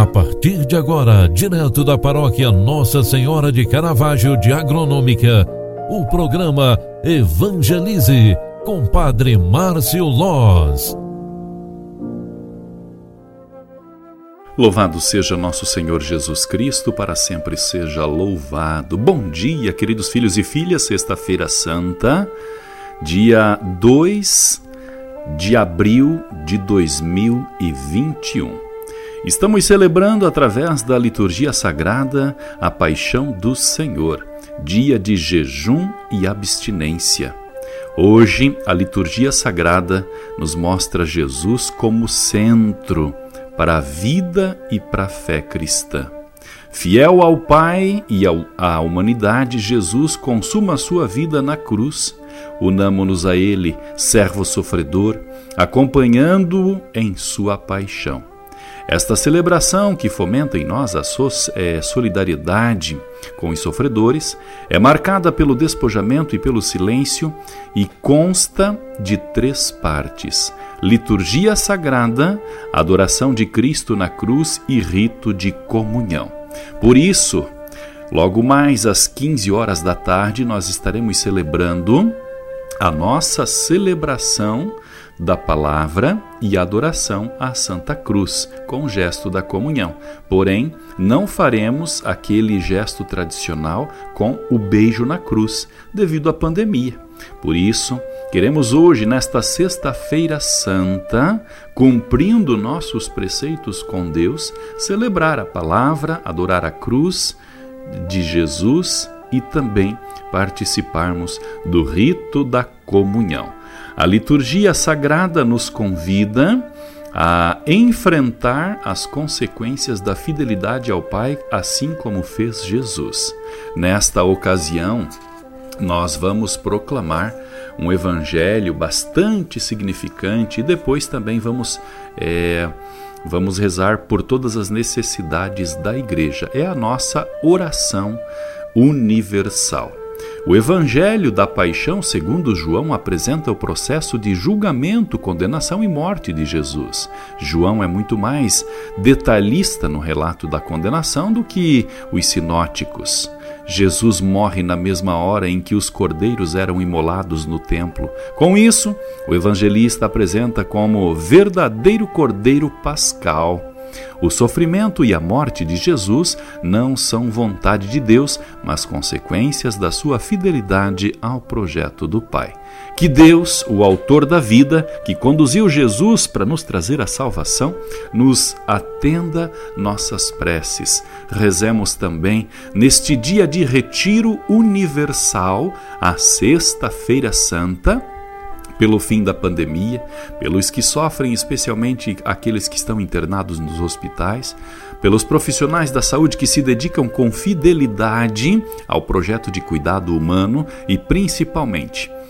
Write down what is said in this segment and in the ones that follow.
A partir de agora, direto da paróquia Nossa Senhora de Caravaggio de Agronômica, o programa Evangelize com Padre Márcio Loz. Louvado seja nosso Senhor Jesus Cristo, para sempre seja louvado. Bom dia, queridos filhos e filhas, Sexta-feira Santa, dia 2 de abril de 2021. Estamos celebrando através da liturgia sagrada a paixão do Senhor, dia de jejum e abstinência. Hoje, a liturgia sagrada nos mostra Jesus como centro para a vida e para a fé cristã. Fiel ao Pai e à humanidade, Jesus consuma a sua vida na cruz. Unamo-nos a Ele, servo sofredor, acompanhando-o em sua paixão. Esta celebração, que fomenta em nós a é, solidariedade com os sofredores, é marcada pelo despojamento e pelo silêncio e consta de três partes: liturgia sagrada, adoração de Cristo na cruz e rito de comunhão. Por isso, logo mais às 15 horas da tarde, nós estaremos celebrando a nossa celebração da palavra e adoração à Santa Cruz, com o gesto da comunhão. Porém, não faremos aquele gesto tradicional com o beijo na cruz, devido à pandemia. Por isso, queremos hoje, nesta Sexta-feira Santa, cumprindo nossos preceitos com Deus, celebrar a palavra, adorar a cruz de Jesus e também participarmos do rito da comunhão. A liturgia sagrada nos convida a enfrentar as consequências da fidelidade ao Pai, assim como fez Jesus. Nesta ocasião, nós vamos proclamar um evangelho bastante significante e depois também vamos. É, Vamos rezar por todas as necessidades da igreja. É a nossa oração universal. O Evangelho da Paixão, segundo João, apresenta o processo de julgamento, condenação e morte de Jesus. João é muito mais detalhista no relato da condenação do que os sinóticos. Jesus morre na mesma hora em que os cordeiros eram imolados no templo. Com isso, o evangelista apresenta como verdadeiro cordeiro pascal o sofrimento e a morte de Jesus não são vontade de Deus, mas consequências da sua fidelidade ao projeto do Pai. Que Deus, o Autor da vida, que conduziu Jesus para nos trazer a salvação, nos atenda nossas preces. Rezemos também neste dia de retiro universal, a Sexta-feira Santa pelo fim da pandemia, pelos que sofrem, especialmente aqueles que estão internados nos hospitais, pelos profissionais da saúde que se dedicam com fidelidade ao projeto de cuidado humano e principalmente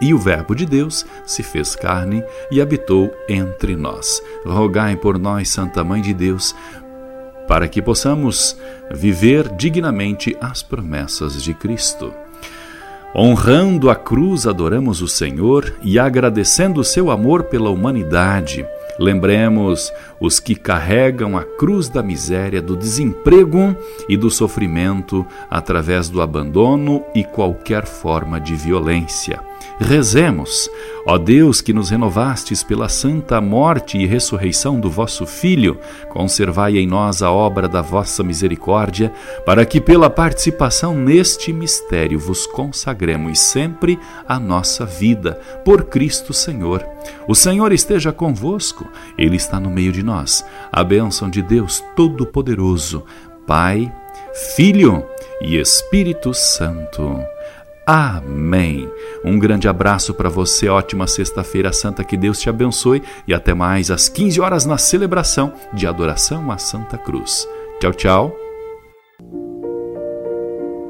E o Verbo de Deus se fez carne e habitou entre nós. Rogai por nós, Santa Mãe de Deus, para que possamos viver dignamente as promessas de Cristo. Honrando a cruz, adoramos o Senhor e agradecendo o seu amor pela humanidade. Lembremos os que carregam a cruz da miséria, do desemprego e do sofrimento através do abandono e qualquer forma de violência. Rezemos, ó Deus que nos renovastes pela santa morte e ressurreição do vosso Filho, conservai em nós a obra da vossa misericórdia, para que pela participação neste mistério vos consagremos sempre a nossa vida, por Cristo Senhor. O Senhor esteja convosco, Ele está no meio de nós. A bênção de Deus Todo-Poderoso, Pai, Filho e Espírito Santo. Amém. Um grande abraço para você, ótima Sexta-feira Santa, que Deus te abençoe e até mais às 15 horas na celebração de adoração à Santa Cruz. Tchau, tchau.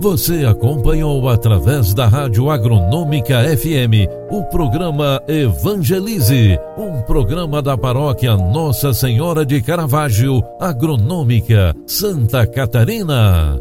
Você acompanhou através da Rádio Agronômica FM o programa Evangelize, um programa da paróquia Nossa Senhora de Caravaggio, Agronômica, Santa Catarina.